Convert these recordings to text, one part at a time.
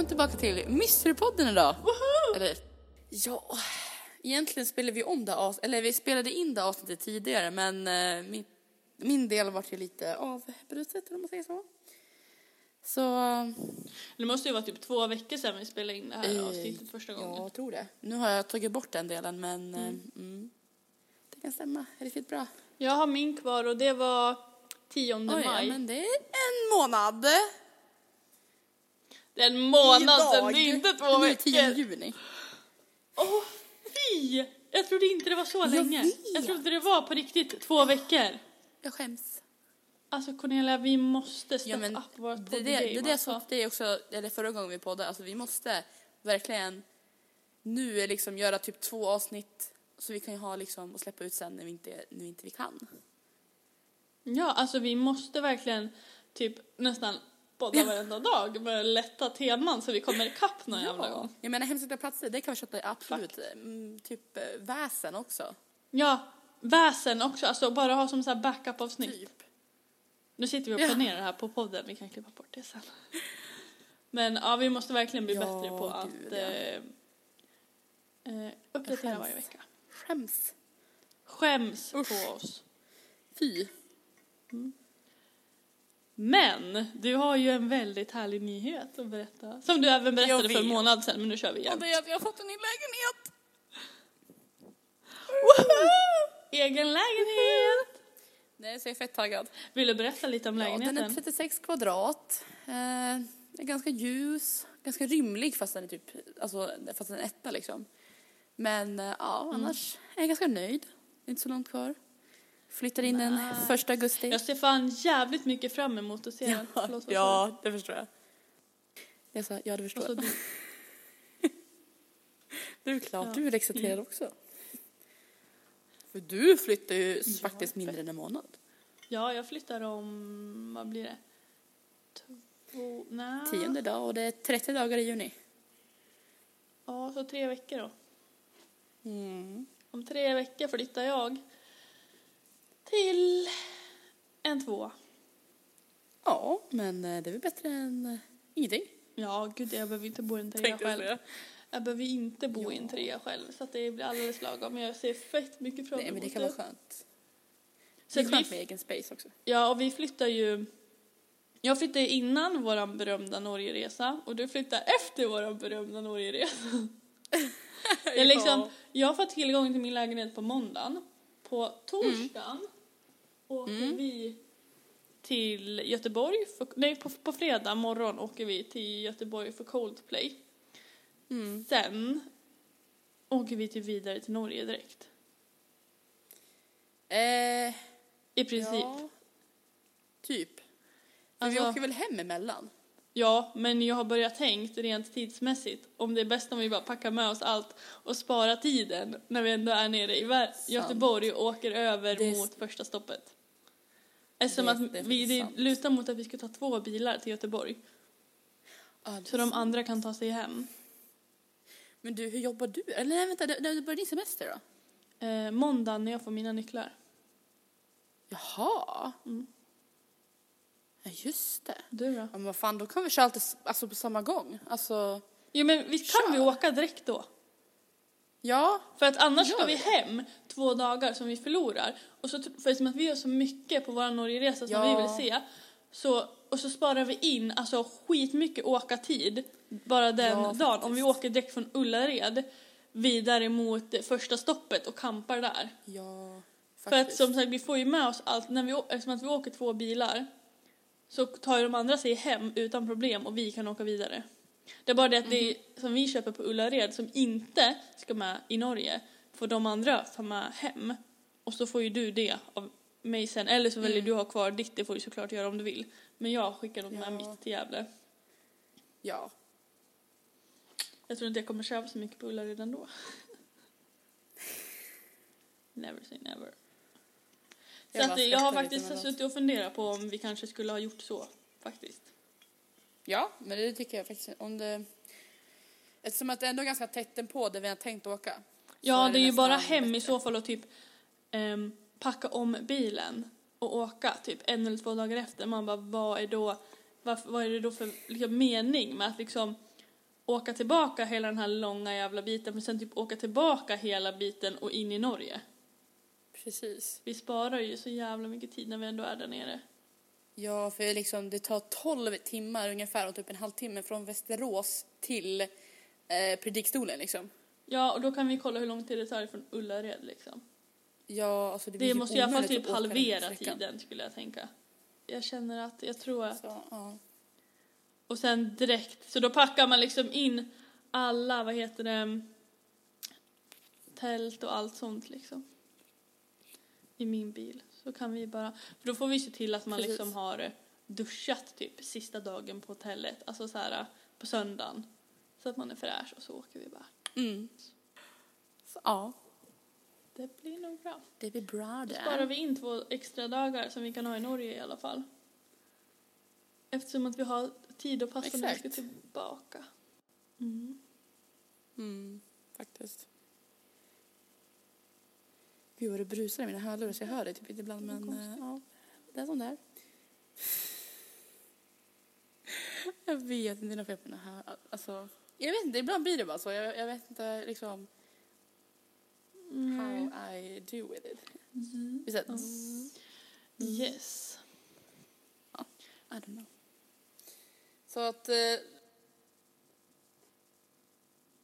välkommen tillbaka till Mysterypodden idag. Eller, ja, egentligen spelade vi om det eller vi spelade in det avsnittet tidigare men eh, min, min del var ju lite avbrutet om man säger så. Så, Det måste ju vara typ två veckor sedan vi spelade in det här Eh, avsnittet första gången. ja, jag tror det. Nu har jag tagit bort den delen men eh, mm, det kan stämma riktigt bra. Jag har min kvar och det var 10 Oj, maj. ja, men det är en månad. Det är en månad Idag. sedan, det är inte två är det 10 veckor. juni. Åh, fy! Jag trodde inte det var så länge. vet. Jag trodde det var på riktigt två veckor. Jag skäms. Alltså Cornelia, vi måste Ja, steppa men upp vårt det, det, poddgame. det, det, alltså. så, det är också, eller förra gången vi poddade, alltså vi måste verkligen nu liksom göra typ två avsnitt så vi kan ju ha liksom och släppa ut sen när vi inte, när vi inte vi kan. Ja, alltså vi måste verkligen typ nästan podda varenda dag med lätta teman så vi kommer ikapp någon jävla gång. Jag menar hemsökta platser, det kan vi köpa absolut. Mm, typ eh, väsen också. Ja, väsen också, alltså bara ha som så här backup-avsnitt. Typ. Nu sitter vi och Ja. planerar det här på podden, vi kan klippa bort det sen. Men ja, vi måste verkligen bli Ja, bättre på att gud, ja. eh, eh, uppdatera varje vecka. Skäms. Skäms Usch. på oss. Fy. Men du har ju en väldigt härlig nyhet att berätta. Som du även berättade för en månad sedan, men nu kör vi igen. Och det är att jag har fått en ny lägenhet. Egen lägenhet! Nej, så jag är fett taggad. Vill du berätta lite om Ja, lägenheten? den är 36 kvadrat. Eh, är ganska ljus, ganska rymlig fast den är typ, alltså fast den är etta liksom. Men eh, ja, Mm. annars är jag ganska nöjd. Inte så långt kvar. Flyttar in den första augusti. Jag ser fan jävligt mycket fram emot att se den. ja, Förlåt, ja, det förstår jag. Jag sa, ja det du? förstår jag. du? Det är klart, Ja. du är exalterad också. För du flyttar ju faktiskt mindre än en månad. Ja, jag flyttar om, vad blir det? Två, nej. Tionde dag och det är 30 dagar i juni. Ja, så tre veckor då. Mm. Om tre veckor flyttar jag till en tvåa. Ja, men eh, det är väl bättre än eh, ingenting. Ja, gud jag behöver inte bo i en trea jag själv. säga. Jag behöver inte bo i en trea själv så att det blir alldeles lagom. Men jag ser fett mycket fram Nej, emot men det kan vara skönt. Så det är skönt med egen space också. ja, och vi flyttar ju... Jag flyttade innan vår berömda Norgeresa och du flyttar efter vår berömda Norgeresa. Jag, liksom, jag får tillgång till min lägenhet på måndagen. På torsdagen åker Mm. vi till Göteborg. För, nej, på, på fredag morgon åker vi till Göteborg för Coldplay. Mm. Sen åker vi till vidare till Norge direkt. Eh, I princip. ja, typ. Alltså- vi åker väl hem emellan? Ja, men jag har börjat tänkt rent tidsmässigt om det är bäst om vi bara packar med oss allt och sparar tiden när vi ändå är nere i Göteborg och åker över mot första stoppet. Eftersom att det vi det sant. lutar mot att vi ska ta två bilar till Göteborg Ja, så de sant. andra kan ta sig hem. Men du, hur jobbar du? Eller nej, vänta, när börjar din semester då? Eh, måndag när jag får mina nycklar. Jaha. Mm. Ja, just det. Du då? Ja, men vad fan, då kan vi köra allt alltså, på samma gång. Alltså, Jo men visst kan vi åka direkt då? Ja. För att annars Gör ska vi hem två dagar som vi förlorar. Och så, för eftersom att vi har så mycket på vår Norgeresa som Ja. vi vill se. Så, och så sparar vi in alltså skitmycket åkartid bara den Ja, dagen. faktiskt. Om vi åker direkt från Ullared vidare mot första stoppet och campar där. Ja, För att som sagt vi får ju med oss allt, när vi, eftersom att vi åker två bilar så tar ju de andra sig hem utan problem och vi kan åka vidare. Det är bara det att det Mhm. som vi köper på Ullared som inte ska med i Norge får de andra ta med hem och så får ju du det av mig sen. Eller så väljer Mm. du ha kvar ditt, det får du såklart göra om du vill. Men jag skickar nog med Ja. mitt till Gävle. Ja. Jag tror inte jag kommer köpa så mycket på Ullared ändå. never say never. Så Jag att, bara jag har skrattar lite faktiskt emellanåt. suttit och funderat på om vi kanske skulle ha gjort så. Faktiskt. Ja, men det tycker jag faktiskt. Om det... Eftersom att det ändå är ganska tätt på där vi har tänkt åka. Ja, det är ju bara hem i bättre. så fall och typ ehm, packa om bilen. och åka typ en eller två dagar efter. Man bara, vad är då, varför, vad är det då för liksom, mening med att liksom åka tillbaka hela den här långa jävla biten men sen typ åka tillbaka hela biten och in i Norge? Precis. Vi sparar ju så jävla mycket tid när vi ändå är där nere. Ja, för liksom, det tar 12 timmar ungefär och typ en halvtimme från Västerås till eh, predikstolen liksom. Ja, och då kan vi kolla hur lång tid det tar från Ullared liksom. Ja, alltså det, Det måste i alla fall typ halvera tiden skulle jag tänka. Jag känner att, jag tror att, Så, ja. och sen direkt, så då packar man liksom in alla, vad heter det, tält och allt sånt liksom. I min bil. Så kan vi bara, för då får vi se till att man Precis. liksom har duschat typ sista dagen på hotellet, alltså så här på söndagen. Så att man är fräsch och så åker vi bara. Mm. Så, ja, Det blir nog bra. det blir bra Då sparar vi in två extra dagar som vi kan ha i Norge i alla fall. Eftersom att vi har tid att passa när vi ska tillbaka. Mm. Mm, faktiskt. Gud vad det brusar i mina hörlurar så jag hör det typ inte ibland men eh, ja, det är som det är. Jag vet inte, det är något fel på den här. Alltså, jag vet inte, ibland blir det bara så. Jag, jag vet inte liksom how I do with it. Visst är det? zzz, Yes. I don't know. Så att... Eh,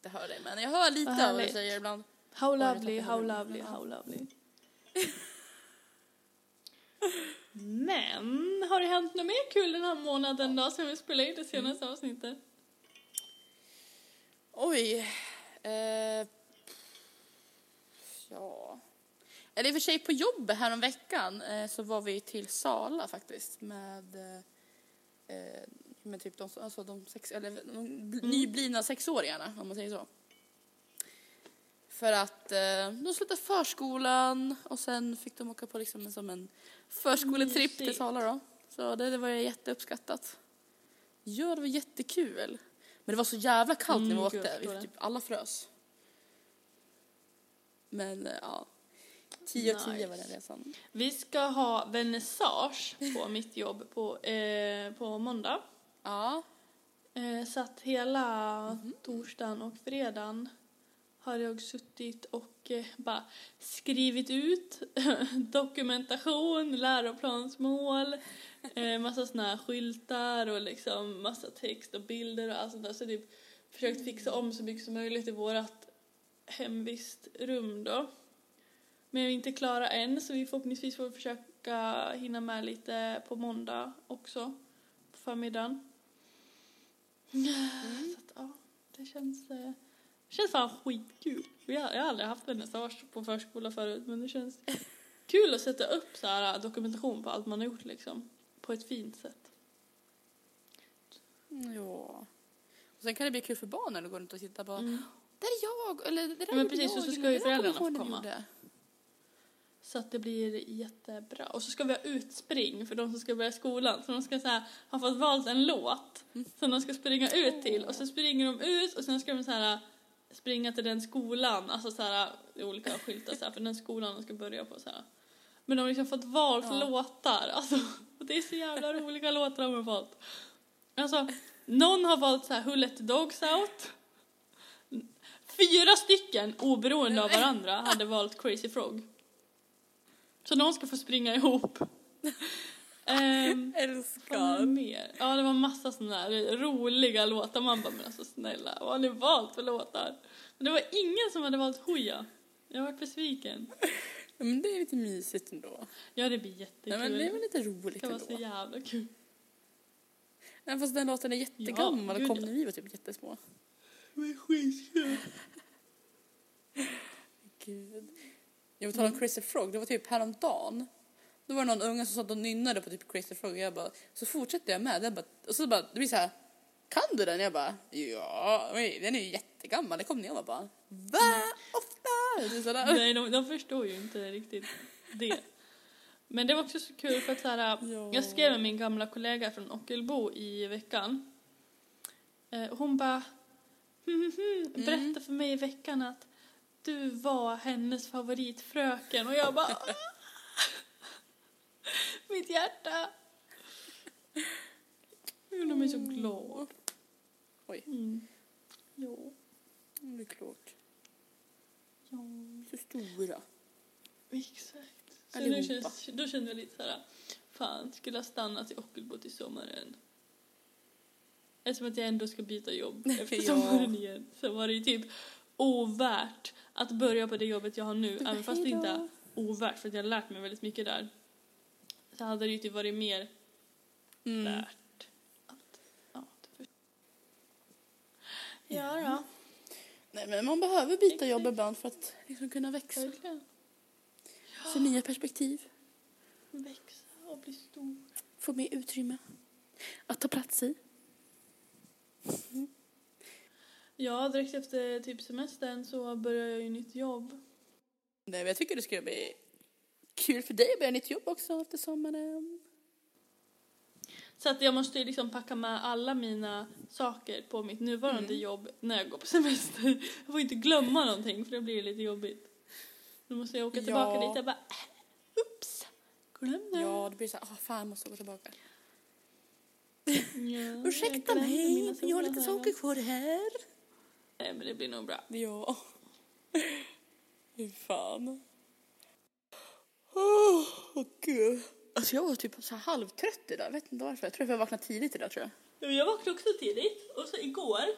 det hör det, men jag hör lite av vad du säger ibland. How lovely, how lovely, how lovely. Men har det hänt något mer kul den här månaden då sen vi spelade in det senaste avsnittet? Oj. Eh, ja. Eller i och för sig på jobbet här om veckan eh, så var vi till Sala faktiskt med, eh, eh, med typ de, alltså de, sex, eller de bl- nyblivna sexåringarna om man säger så. För att eh, de slutade förskolan och sen fick de åka på liksom en, som en förskoletripp till. Sala då. Så det, det var jätteuppskattat. Ja, det var jättekul. Men det var så jävla kallt när vi Mm, gud, åkte. jag Vi förstår typ alla frös. Men eh, ja. 10 av 10 var den Nice. resan. Vi ska ha vernissage på mitt jobb på, eh, på måndag. Ja. Eh, så att hela Mhm. torsdagen och fredagen har jag suttit och eh, bara skrivit ut dokumentation, läroplansmål, eh, massa såna här skyltar och liksom massa text och bilder och allt sånt där. Så typ försökt fixa om så mycket som möjligt i vårat hemvistrum då. Men jag är inte klara än så vi förhoppningsvis får försöka hinna med lite på måndag också på förmiddagen. Så att, ja, det känns, eh, känns fan skitkul. Jag, har- jag har aldrig haft vernissage på förskola förut men det känns kul att sätta upp så här dokumentation på allt man har gjort liksom. På ett fint sätt. Ja. Och sen kan det bli kul för barnen att gå runt och titta på. Mm. Där är jag! Eller det där Ja, men precis, jag, och så ska ju föräldrarna få komma. gjorde. Så att det blir jättebra. Och så ska vi ha utspring för de som ska börja skolan. Så de ska så här, ha fått valt en låt som de ska springa ut till. Och så springer de ut och sen ska de så här springa till den skolan. Alltså så här olika skyltar så här, för den skolan de ska börja på så här. Men de har liksom fått valt Ja. låtar. Alltså, och det är så jävla roliga låtar de har valt. Alltså, någon har valt så här Who let the dogs out? Fyra stycken, oberoende av varandra, hade valt Crazy Frog. Så de ska få springa ihop. Var det Älskar. mer? Ja, det var massa sådana där roliga låtar. Man bara, men alltså snälla, vad har ni valt för låtar? Men det var ingen som hade valt Hooja. Jag har varit besviken. Ja, men det är lite mysigt ändå. Ja, det blir jättekul. Nej, men det är väl lite det roligt kan vara så ändå. jävla kul. Även fast den låten är jättegammal Ja, kom ja. när vi var typ jättesmå. Men skitkul. Gud. Jag vill tala om Crazy Frog, det var typ häromdagen. Då var det någon unge som satt och nynnade på typ Crazy Frog och jag bara, så fortsätter jag med. Bara, och så bara, det blir så här, kan du den? Jag bara, ja, den är ju jättegammal. Det kom när jag var bara, va? Ofta? Nej, de, de förstår ju inte riktigt det. Men det var också så kul för att så här, Ja. jag skrev med min gamla kollega från Ockelbo i veckan. Eh, hon bara, hmm, hmm, hmm, berätta för mig i veckan att du var hennes favoritfröken och jag bara "Ah." Mitt hjärta. Jag gjorde mig så glad. Oj. Mm. Jo. Det är klart. Ja. Så stora. Exakt. Så nu känns, då kände jag lite såhär, fan, skulle ha stannat i Ockelbo till sommaren. Eftersom att jag ändå ska byta jobb efter Ja. sommaren igen så var det ju typ ovärt att börja på det jobbet jag har nu, även fast det "Hej inte då." är ovärt för att jag har lärt mig väldigt mycket där. Så hade det ju typ varit mer Mm. värt att, ja, förstår. Ja, ja. Nej, men man behöver byta jobb ibland för att liksom kunna växa. Verkligen. Se nya perspektiv. Växa och bli stor. Få mer utrymme. Att ta plats i. Ja, direkt efter typ semestern så började jag ju nytt jobb. Nej, men jag tycker det ska bli kul för dig att börja nytt jobb också efter sommaren. Så att jag måste ju liksom packa med alla mina saker på mitt nuvarande Mm. jobb när jag går på semester. Jag får inte glömma någonting för det blir lite jobbigt. Då måste jag åka tillbaka Ja. dit och bara äh, ups, glömde. Ja, det blir så här, ah, fan, jag måste gå tillbaka. Ja, jag Ursäkta mina mig, jag har lite saker kvar här. Nej men det blir nog bra. Ja. Hur fan. Åh, gud. Alltså jag var typ så här halvtrött idag, jag vet inte varför. Jag tror att jag vaknade tidigt idag tror jag. Jag vaknade också tidigt och så igår innan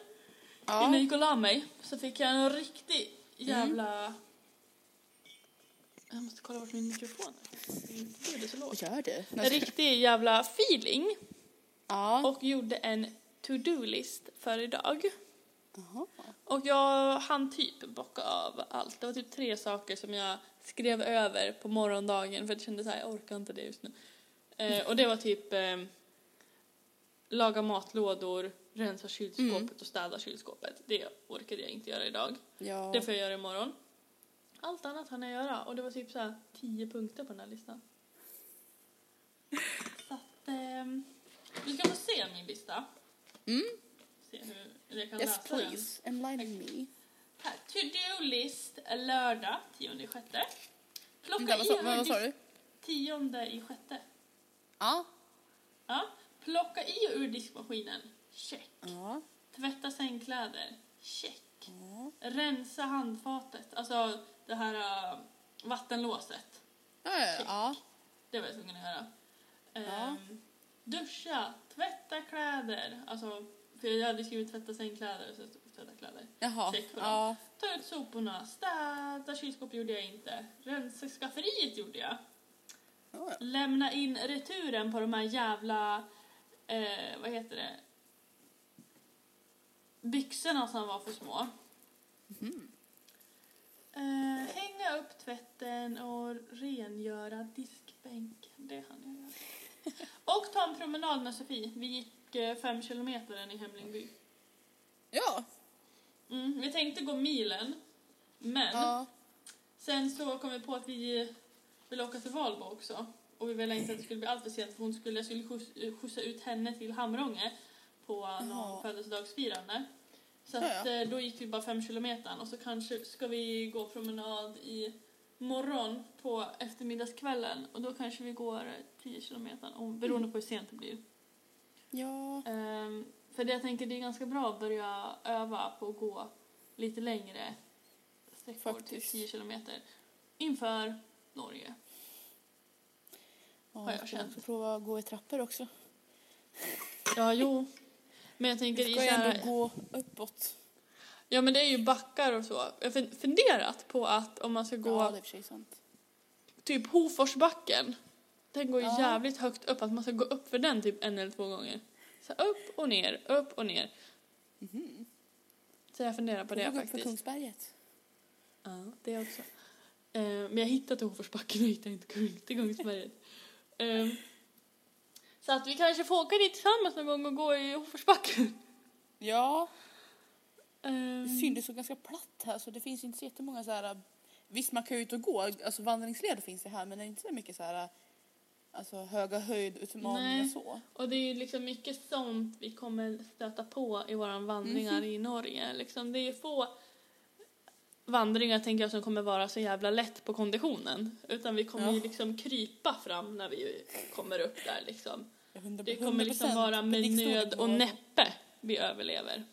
Ja. jag gick och la mig så fick jag en riktig jävla... Jag måste kolla vart min mikrofon är. Det är så lågt. Gör det. En riktig jävla feeling Ja. och gjorde en to-do-list för idag. Jaha. Och jag hann typ bocka av allt. Det var typ tre saker som jag skrev över på morgondagen för jag kände så här, jag orkar inte det just nu. Eh, och det var typ eh, laga matlådor, rensa kylskåpet Mm. och städa kylskåpet. Det orkade jag inte göra idag. Ja. Det får jag göra imorgon. Allt annat hann jag göra och det var typ så här tio punkter på den här listan. Så att, ehm, du ska få se min lista. Mm. Se hur jag kan Yes läsa den. please, enlighten me. To-do-list lördag 10 sjätte. Plocka Vänta, vad, i vad, vad sa du? 10 i sjätte. Ja. Ja. Plocka i och ur diskmaskinen. Check. Ja. Tvätta sängkläder. Check. Ja. Rensa handfatet, alltså det här äh, vattenlåset. Ja, ja, ja. Det var jag tvungen att göra. Ja. Ehm, duscha, tvätta kläder. Alltså, för jag hade skrivit tvätta sängkläder så tvätta kläder. Jaha. Check på dem. Ja. Ta ut soporna, städa kylskåp gjorde jag inte. Rensa skafferiet gjorde jag. Ja, ja. Lämna in returen på de här jävla, eh, vad heter det, byxorna som var för små. Mhm. Eh, hänga upp tvätten och rengöra diskbänken. Det hann jag göra. Och ta en promenad med Sofie. Vi gick eh, fem kilometer i Hemlingby. Ja. Mm, vi tänkte gå milen, men ja. sen så kom vi på att vi ville åka till Valbo också. Och vi ville inte att det skulle bli allt för sent för hon skulle, jag skulle skjuts- skjutsa ut henne till Hamrånge på någon födelsedagsfirande. Så Ja, att, eh, då gick vi bara fem kilometer och så kanske ska vi gå promenad i morgon på eftermiddagskvällen och då kanske vi går 10 kilometer om- beroende på hur sent det blir. Ja. Ehm, för jag tänker det är ganska bra att börja öva på att gå lite längre sträckor till Faktiskt. 10 kilometer inför Norge. ja Har jag känt. prova att gå i trappor också. Ja, jo. Men jag tänker i ska ju här, ändå gå uppåt. Ja, men det är ju backar och så. Jag har fun- funderat på att om man ska gå Ja, det är för sig sant. typ Hoforsbacken. Den går ju Ja. jävligt högt upp, att man ska gå upp för den typ en eller två gånger. Så upp och ner, upp och ner. Mhm. Så jag funderar på det gå upp för faktiskt. Kungsberget. Ja, det också. Eh, men jag hittade Hoforsbacken och hittade inte Kung- till Kungsberget. Eh, så att vi kanske får åka dit tillsammans någon gång och gå i Hoforsbacken. Ja, det är synd det är så ganska platt här så det finns inte så jättemånga så här. Visst man kan ju ut och gå, alltså vandringsleder finns det här men det är inte så mycket så här alltså höga höjdutmaningar Nej. så. Och det är ju liksom mycket sånt vi kommer stöta på i våra vandringar Mhm. i Norge. Liksom det är ju få vandringar tänker jag som kommer vara så jävla lätt på konditionen. Utan vi kommer ju Ja. liksom krypa fram när vi kommer upp där liksom. Det kommer liksom 100% vara med nöd och näppe vi överlever.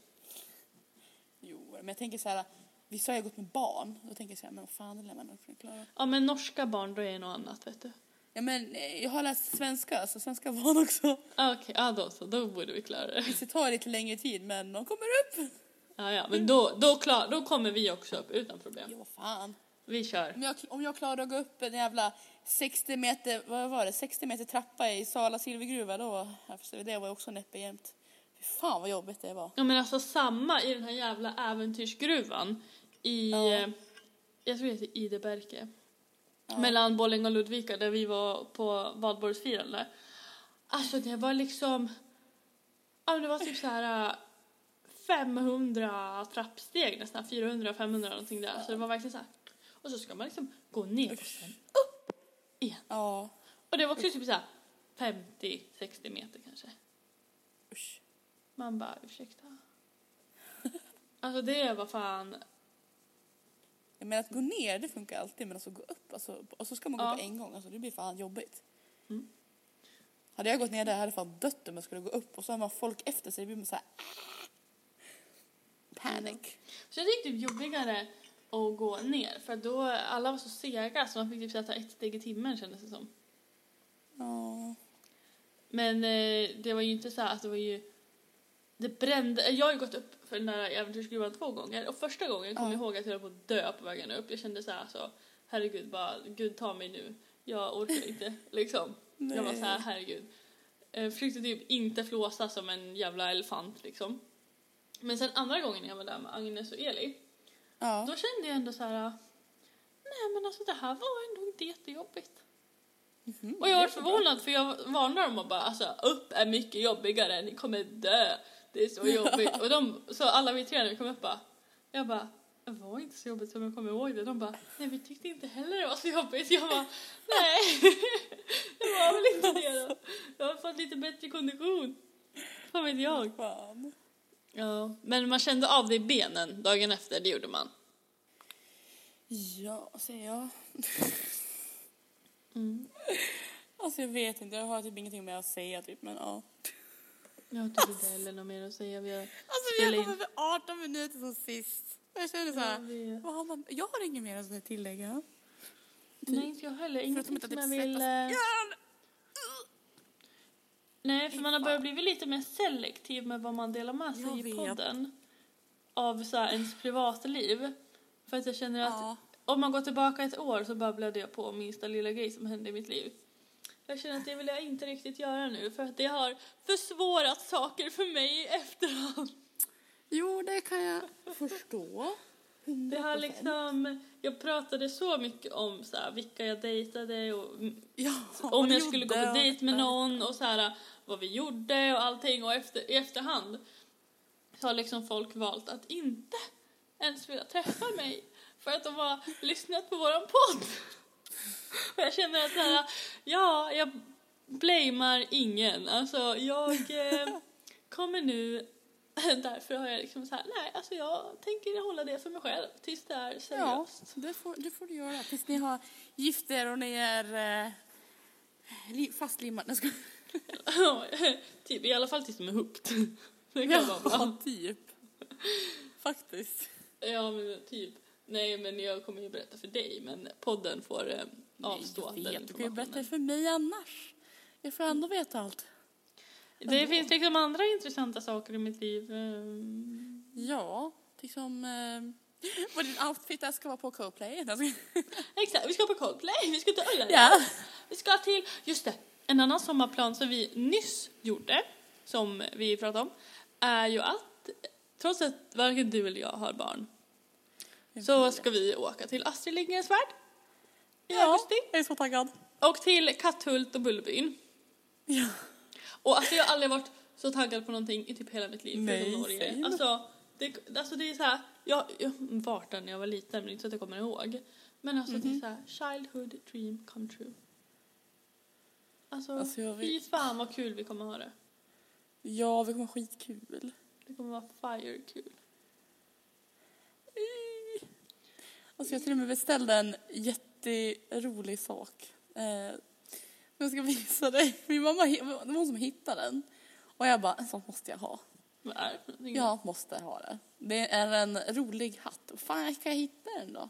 Jo, men jag tänker så här, vissa har ju gått med barn. Då tänker jag så här, men vad fan, det lär man nog kunna klara. Ja men norska barn då är det något annat vet du. Ja, men eh, jag har läst svenska, så svenska barn också. Ah, Okej, ja då så, då borde vi klara det. Det tar lite längre tid, men de kommer upp. Ja ja, men då, då, klar, då kommer vi också upp utan problem. Jo, fan. Vi kör. Om jag, om jag klarar att gå upp en jävla 60 meter, vad var det, 60 meter trappa i Sala silvergruva då, det var också näppe jämnt. Fy fan vad jobbigt det var. Ja men alltså samma i den här jävla äventyrsgruvan i, Ja. eh, jag tror det heter Ideberke. Ja. Mellan Borlänge och Ludvika där vi var på valborgsfirande. Alltså det var liksom, ja men det var typ så här eh, 500 trappsteg nästan, 400-500 någonting där. Så det var verkligen så här. Och så ska man liksom gå ner och sen upp igen. Ja, Och det var också typ så här 50-60 meter kanske. usch. Man bara, ursäkta. Alltså det var fan, Jag menar att gå ner det funkar alltid men alltså gå upp alltså, och så ska man gå Ja. på en gång alltså det blir fan jobbigt. Mm. Hade jag gått ner där hade jag fan dött om jag skulle gå upp och så har man folk efter sig det blir man så här panic. så jag tyckte det var jobbigare att gå ner för då alla var så sega så man fick typ så ta ett steg i timmen kändes det som. Ja. Men eh, det var ju inte så att det var ju det brände, jag har ju gått upp för den där äventyrsgruvan två gånger och första gången kom Ja. jag ihåg att jag höll på att dö på vägen upp. Jag kände så här så herregud bara, gud ta mig nu. Jag orkar inte liksom. Jag var så här, herregud. Eh, försökte typ inte flåsa som en jävla elefant liksom. Men sen andra gången jag var där med Agnes och Eli, Ja. då kände jag ändå så här. Nej men alltså det här var ändå inte jättejobbigt. Mhm, Och jag var så bra. förvånad för jag varnade dem och bara alltså upp är mycket jobbigare, ni kommer dö. Det är så jobbigt. och de, så alla vi tre när vi kom upp bara, jag bara det var inte så jobbigt som jag kommer ihåg det. De bara, nej vi tyckte inte heller det var så jobbigt. Jag bara, nej det var väl inte det då. Jag har fått lite bättre kondition. Vad vet jag. Fan. Ja, men man kände av det i benen dagen efter, det gjorde man. Ja, säger jag. Mm. Alltså jag vet inte, jag har typ ingenting mer att säga typ men ja. Jag har typ inte heller något mer att säga. Vi har Alltså vi har in. kommit för 18 minuter som sist. Jag känner så här, vi- vad har man, jag har inget mer att tillägga. Nej, inte jag heller. Ingenting som typ jag vill... svettas. eh, Nej, för man har börjat bli lite mer selektiv med vad man delar med sig Jag i vet. podden. Av så här, ens privatliv. För att jag känner att Ja. om man går tillbaka ett år så babblade jag på minsta lilla grej som hände i mitt liv. Jag känner att det vill jag inte riktigt göra nu för att det har försvårat saker för mig i efterhand. Jo, det kan jag förstå. Det har 100%. liksom, jag pratade så mycket om så här, vilka jag dejtade och Ja, om jag skulle gå på dejt med någon och så här, vad vi gjorde och allting och efter, i efterhand så har liksom folk valt att inte ens vilja träffa mig för att de har lyssnat på våran podd. Och jag känner att här, ja, jag blamear ingen. Alltså jag eh, kommer nu Därför har jag liksom så här, nej alltså jag tänker hålla det för mig själv tills det är Ja, seriöst. det får, det får du göra. Tills ni har gift er och ni är eh, li, fastlimmade. Skojar. typ, I alla fall tills de är hooked. Det kan vara bra. Ja, typ. Faktiskt. Ja, men typ. Nej, men jag kommer ju berätta för dig, men podden får eh, avstå Nej, jag vet. Du kan ju berätta det för mig annars. Jag får ändå veta allt. Det ändå. finns liksom andra intressanta saker i mitt liv. ehm. Ja, liksom... Eh, vad din outfit där ska vara på skojar. Exakt, vi ska på Coldplay, vi ska till Ullared. Ja. Vi ska till, just det, en annan sommarplan som vi nyss gjorde, som vi pratade om, är ju att trots att varken du eller jag har barn så ska vi åka till Astrid Lindgrens Värld i Ja, augusti. jag är så taggad. Och till Katthult och Bullerbyn. Ja. Och alltså jag har aldrig varit så taggad på någonting i typ hela mitt liv Nej, förutom Norge. Alltså det, alltså det är så här, jag, jag har varit där när jag var liten men inte så att jag kommer ihåg. Men alltså det är så här, childhood dream come true. Alltså, Alltså, jag fy fan vad kul vi kommer ha det. Ja, det kommer vara skitkul. Det kommer vara fire kul. Alltså jag till och med beställde en jätterolig sak. Eh, jag ska visa dig. Min mamma, det var hon som hittade den. Och jag bara, en sån måste jag ha. Någonting? Jag måste ha det. Det är en rolig hatt. Fan, kan jag hitta den då?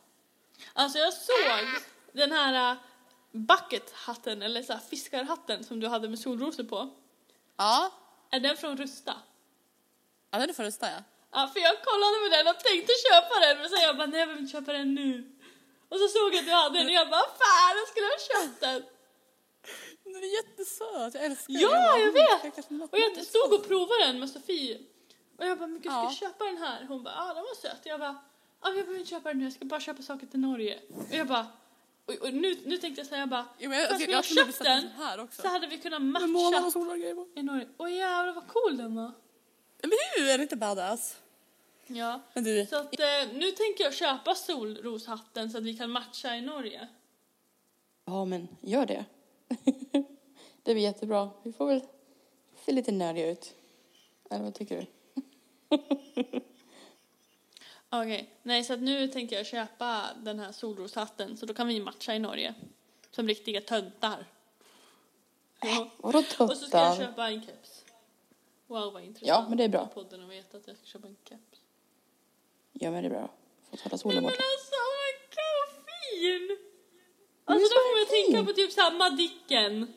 Alltså jag såg den här uh, bucket-hatten, eller så här fiskarhatten som du hade med solrosor på. Ja, Är den från Rusta? ja den är för rösta ja. Ja, för jag kollade på den och tänkte köpa den, men så jag bara nej jag vill inte köpa den nu. Och så såg jag att du hade den och jag bara fan jag skulle ha köpt den. Den är jättesöt, jag älskar Ja, den. jag bara, vet. "Mm, kanske måste Och jag ha den." stod och provade den med Sofie. Och jag bara, men gud ska Ja. jag köpa den här? Hon bara, ja den var söt. Jag bara, ja men jag behöver inte köpa den nu, jag ska bara köpa saker till Norge. Och jag bara, och, och nu, nu tänkte jag säga, jag bara, Ja, men jag, fast jag, jag, köpt den den här också. så hade vi kunnat Med matcha och solar och på. i Norge. Åh jävlar vad cool den var. Eller hur? Är det inte badass? Ja. Du, Så att, eh, nu tänker jag köpa solroshatten så att vi kan matcha i Norge. Ja, men gör det. det blir jättebra. Vi får väl se lite nördiga ut. Eller vad tycker du? Okej, nej så att nu tänker jag köpa den här solroshatten så då kan vi matcha i Norge. Som riktiga töntar. Ja. Vadå Och så ska jag köpa en keps. Wow vad intressant. Ja, men det är bra. Podden att veta att jag ska köpa en keps. Ja, men det är bra. Ta Nej solen men bort. alltså vad god fin! Men Alltså så då får fin. tänka på typ samma Dicken.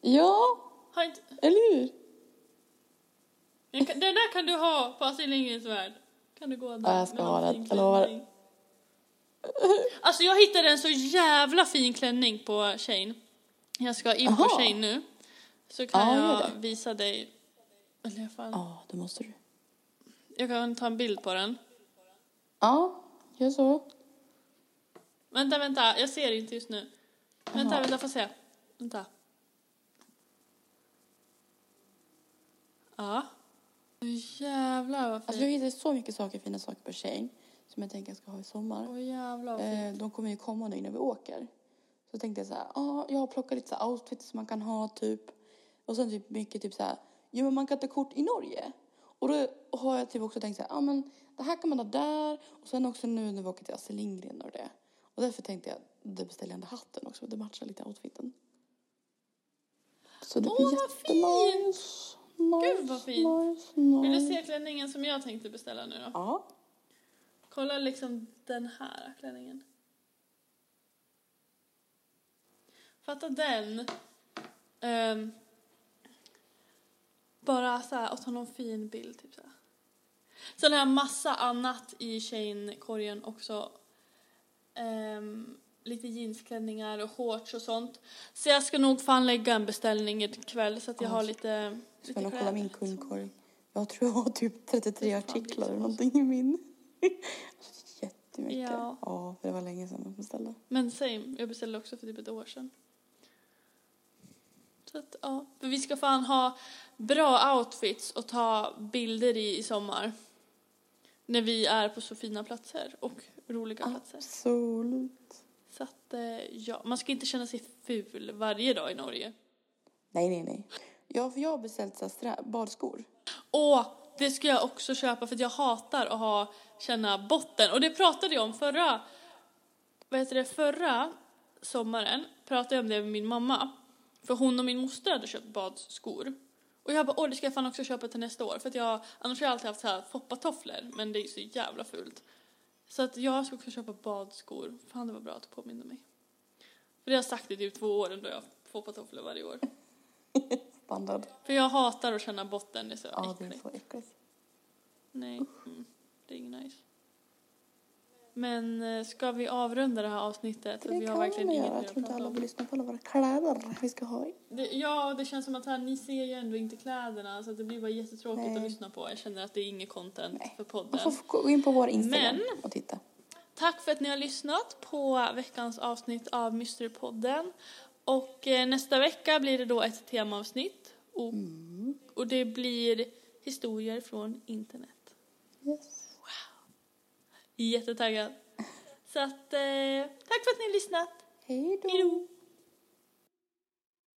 Ja, Har inte... eller hur? Kan- Den där kan du ha på Astrid Lindgrens Värld. Kan du gå där Ja, jag ska med ha en den. fin Jag lovar. klänning. Alltså jag hittade en så jävla fin klänning på Shane. Jag ska in på Aha. Shane nu. Så kan Ja, gör jag det. visa dig. Eller i alla fall. Ja, det måste du. Jag kan ta en bild på den. Ja, gör så. Vänta, vänta. Jag ser inte just nu. Vänta, Jaha. vänta, får se. Vänta. Ja. Jävlar vad Alltså jag fint. hittade så mycket saker, fina saker på Shane som jag tänker jag ska ha i sommar. Åh jävlar vad fint. Eh, de kommer ju komma nu när vi åker. Så tänkte jag så här, ah, jag har plockat lite så här outfits som man kan ha typ. Och sen typ mycket typ så här, jo men man kan ta kort i Norge. Och då har jag typ också tänkt så här, ah, men det här kan man ha där. Och sen också nu när vi åker till Astrid Lindgren och det. Och därför tänkte jag, det beställer jag den där hatten också, det matchar lite outfiten. Så det Åh, blir vad jättenice. Nice, Gud, vad fint. Nice, nice. Vill du se klänningen som jag tänkte beställa nu då? Ja. Kolla liksom den här klänningen. Fatta den. Ehm, bara så här, och ta någon fin bild typ så här. Sen har jag massa annat i Shane-korgen också. Ehm, lite jeansklänningar och shorts och sånt. Så jag ska nog fan lägga en beställning ikväll så att jag Ja, har lite, lite nog kolla min kundkorg. Jag tror jag har typ 33 Det får fan bli artiklar eller någonting i min. Jättemycket. Ja. ja, för det var länge sedan jag beställde. Men same, jag beställde också för typ ett år sedan. Så att, ja. För vi ska fan ha bra outfits och ta bilder i i sommar. När vi är på så fina platser och roliga platser. Absolut. Så att, eh, ja, man ska inte känna sig ful varje dag i Norge. Nej, nej, nej. Ja, för jag har beställt så badskor. Och det ska jag också köpa för jag hatar att ha, känna botten. Och det pratade jag om förra, vad heter det, förra sommaren. Pratade jag om det med min mamma. För hon och min moster hade köpt badskor. Och jag bara, åh det ska jag fan också köpa till nästa år. För att jag, annars har jag alltid haft så här foppatofflor. Men det är så jävla fult. Så att jag ska också köpa badskor. Fan det var bra att du påminde mig. För det har jag sagt i typ två år ändå jag har foppatofflor varje år. Standard. För jag hatar att känna botten, det är så Ja, det är äckligt. så äckligt. Nej, mm, det är inget nice. Men eh, ska vi avrunda det här avsnittet? Det vi har kan verkligen man inget göra. Jag tror inte alla vill lyssna på alla våra kläder vi ska ha. Det, ja, det känns som att här, ni ser ju ändå inte kläderna så det blir bara jättetråkigt Nej. att lyssna på. Jag känner att det är inget content Nej. för Man podden. får gå in på vår Instagram Men- och titta. Tack för att ni har lyssnat på veckans avsnitt av Mysterypodden. Och eh, nästa vecka blir det då ett temaavsnitt. Och, Mm. och det blir historier från internet. Yes. Jättetaggad. Så att, eh, tack för att ni har lyssnat. Hej då.